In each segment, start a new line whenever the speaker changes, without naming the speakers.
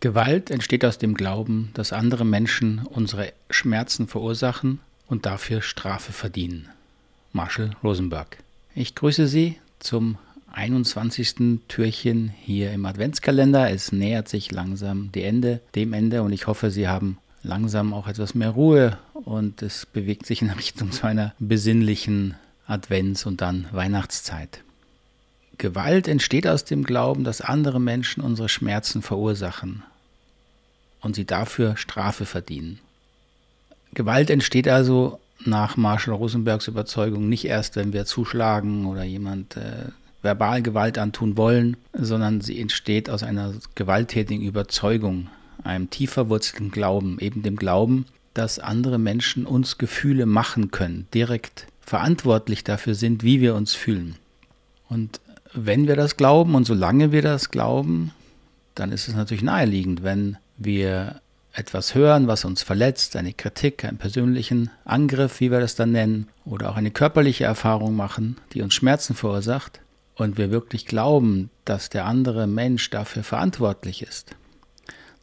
Gewalt entsteht aus dem Glauben, dass andere Menschen unsere Schmerzen verursachen und dafür Strafe verdienen. Marshall Rosenberg. Ich grüße Sie zum 21. Türchen hier im Adventskalender. Es nähert sich langsam die Ende, dem Ende und ich hoffe, Sie haben langsam auch etwas mehr Ruhe und es bewegt sich in Richtung zu einer besinnlichen Advents- und dann Weihnachtszeit. Gewalt entsteht aus dem Glauben, dass andere Menschen unsere Schmerzen verursachen und sie dafür Strafe verdienen. Gewalt entsteht also nach Marshall Rosenbergs Überzeugung nicht erst, wenn wir zuschlagen oder jemand äh, verbal Gewalt antun wollen, sondern sie entsteht aus einer gewalttätigen Überzeugung, einem tiefer verwurzelten Glauben, eben dem Glauben, dass andere Menschen uns Gefühle machen können, direkt verantwortlich dafür sind, wie wir uns fühlen. Und wenn wir das glauben und solange wir das glauben, dann ist es natürlich naheliegend, wenn wir etwas hören, was uns verletzt, eine Kritik, einen persönlichen Angriff, wie wir das dann nennen, oder auch eine körperliche Erfahrung machen, die uns Schmerzen verursacht, und wir wirklich glauben, dass der andere Mensch dafür verantwortlich ist,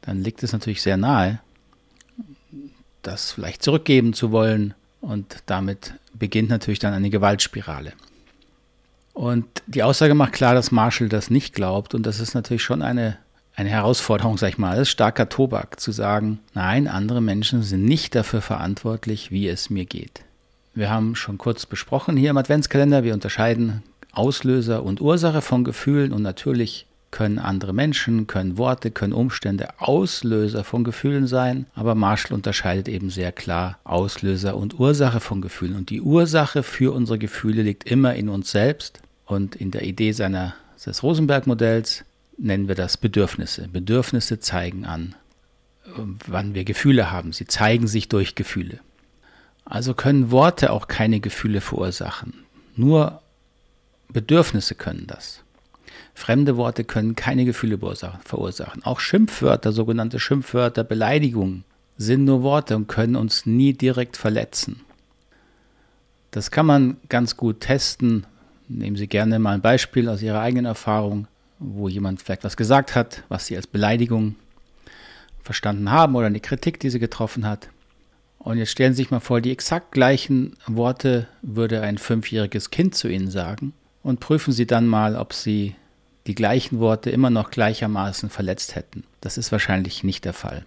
dann liegt es natürlich sehr nahe, das vielleicht zurückgeben zu wollen und damit beginnt natürlich dann eine Gewaltspirale. Und die Aussage macht klar, dass Marshall das nicht glaubt und das ist natürlich schon eine, eine Herausforderung, sag ich mal, ist starker Tobak zu sagen, nein, andere Menschen sind nicht dafür verantwortlich, wie es mir geht. Wir haben schon kurz besprochen hier im Adventskalender, wir unterscheiden Auslöser und Ursache von Gefühlen und natürlich können andere Menschen, können Worte, können Umstände Auslöser von Gefühlen sein, aber Marshall unterscheidet eben sehr klar Auslöser und Ursache von Gefühlen. Und die Ursache für unsere Gefühle liegt immer in uns selbst und in der Idee seiner, des Rosenberg-Modells nennen wir das Bedürfnisse. Bedürfnisse zeigen an, wann wir Gefühle haben. Sie zeigen sich durch Gefühle. Also können Worte auch keine Gefühle verursachen. Nur Bedürfnisse können das. Fremde Worte können keine Gefühle verursachen. Auch Schimpfwörter, sogenannte Schimpfwörter, Beleidigungen sind nur Worte und können uns nie direkt verletzen. Das kann man ganz gut testen. Nehmen Sie gerne mal ein Beispiel aus Ihrer eigenen Erfahrung, wo jemand vielleicht was gesagt hat, was Sie als Beleidigung verstanden haben oder eine Kritik, die Sie getroffen hat. Und jetzt stellen Sie sich mal vor, die exakt gleichen Worte würde ein fünfjähriges Kind zu Ihnen sagen und prüfen Sie dann mal, ob Sie die gleichen Worte immer noch gleichermaßen verletzt hätten. Das ist wahrscheinlich nicht der Fall.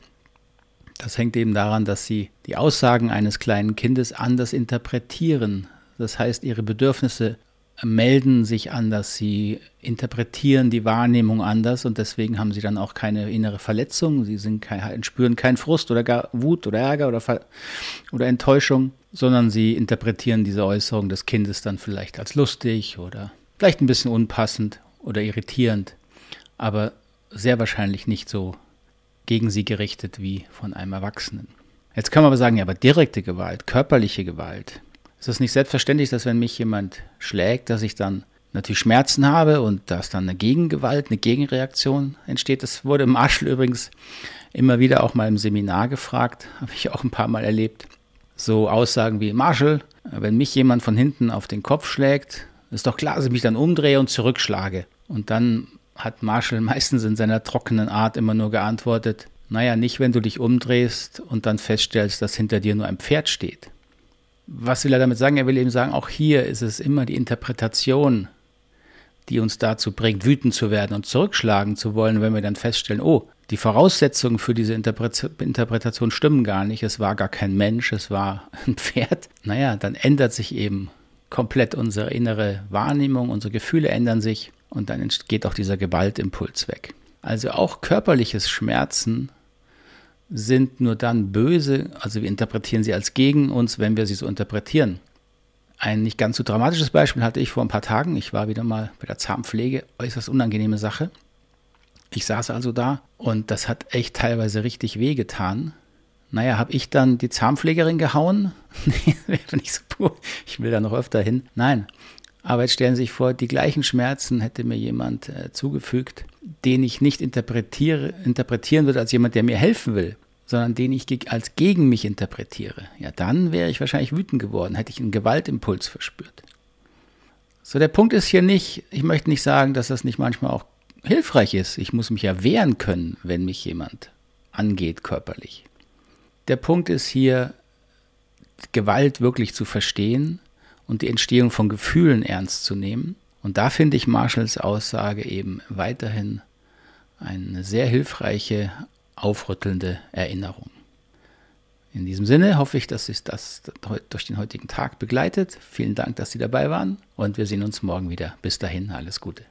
Das hängt eben daran, dass sie die Aussagen eines kleinen Kindes anders interpretieren. Das heißt, ihre Bedürfnisse melden sich anders, sie interpretieren die Wahrnehmung anders und deswegen haben sie dann auch keine innere Verletzung, sie sind kein, spüren keinen Frust oder gar Wut oder Ärger oder, oder Enttäuschung, sondern sie interpretieren diese Äußerung des Kindes dann vielleicht als lustig oder vielleicht ein bisschen unpassend oder irritierend, aber sehr wahrscheinlich nicht so gegen sie gerichtet wie von einem Erwachsenen. Jetzt kann man aber sagen, ja, aber direkte Gewalt, körperliche Gewalt. Ist es nicht selbstverständlich, dass wenn mich jemand schlägt, dass ich dann natürlich Schmerzen habe und dass dann eine Gegengewalt, eine Gegenreaktion entsteht? Das wurde Marshall übrigens immer wieder auch mal im Seminar gefragt, habe ich auch ein paar Mal erlebt. So Aussagen wie Marshall, wenn mich jemand von hinten auf den Kopf schlägt, ist doch klar, dass ich mich dann umdrehe und zurückschlage. Und dann hat Marshall meistens in seiner trockenen Art immer nur geantwortet, naja, nicht, wenn du dich umdrehst und dann feststellst, dass hinter dir nur ein Pferd steht. Was will er damit sagen? Er will eben sagen, auch hier ist es immer die Interpretation, die uns dazu bringt, wütend zu werden und zurückschlagen zu wollen, wenn wir dann feststellen, oh, die Voraussetzungen für diese Interpretation stimmen gar nicht, es war gar kein Mensch, es war ein Pferd. Naja, dann ändert sich eben komplett unsere innere Wahrnehmung, unsere Gefühle ändern sich und dann geht auch dieser Gewaltimpuls weg. Also auch körperliches Schmerzen sind nur dann böse, also wir interpretieren sie als gegen uns, wenn wir sie so interpretieren. Ein nicht ganz so dramatisches Beispiel hatte ich vor ein paar Tagen. Ich war wieder mal bei der Zahnpflege, äußerst unangenehme Sache. Ich saß also da und das hat echt teilweise richtig wehgetan. Naja, habe ich dann die Zahnpflegerin gehauen? nee, nicht so pur. Ich will da noch öfter hin. Nein. Aber jetzt stellen Sie sich vor, die gleichen Schmerzen hätte mir jemand äh, zugefügt, den ich nicht interpretiere, interpretieren würde als jemand, der mir helfen will, sondern den ich als gegen mich interpretiere. Ja, dann wäre ich wahrscheinlich wütend geworden, hätte ich einen Gewaltimpuls verspürt. So, der Punkt ist hier nicht, ich möchte nicht sagen, dass das nicht manchmal auch hilfreich ist. Ich muss mich ja wehren können, wenn mich jemand angeht körperlich. Der Punkt ist hier, Gewalt wirklich zu verstehen und die Entstehung von Gefühlen ernst zu nehmen. Und da finde ich Marshalls Aussage eben weiterhin eine sehr hilfreiche, aufrüttelnde Erinnerung. In diesem Sinne hoffe ich, dass sich das durch den heutigen Tag begleitet. Vielen Dank, dass Sie dabei waren und wir sehen uns morgen wieder. Bis dahin, alles Gute.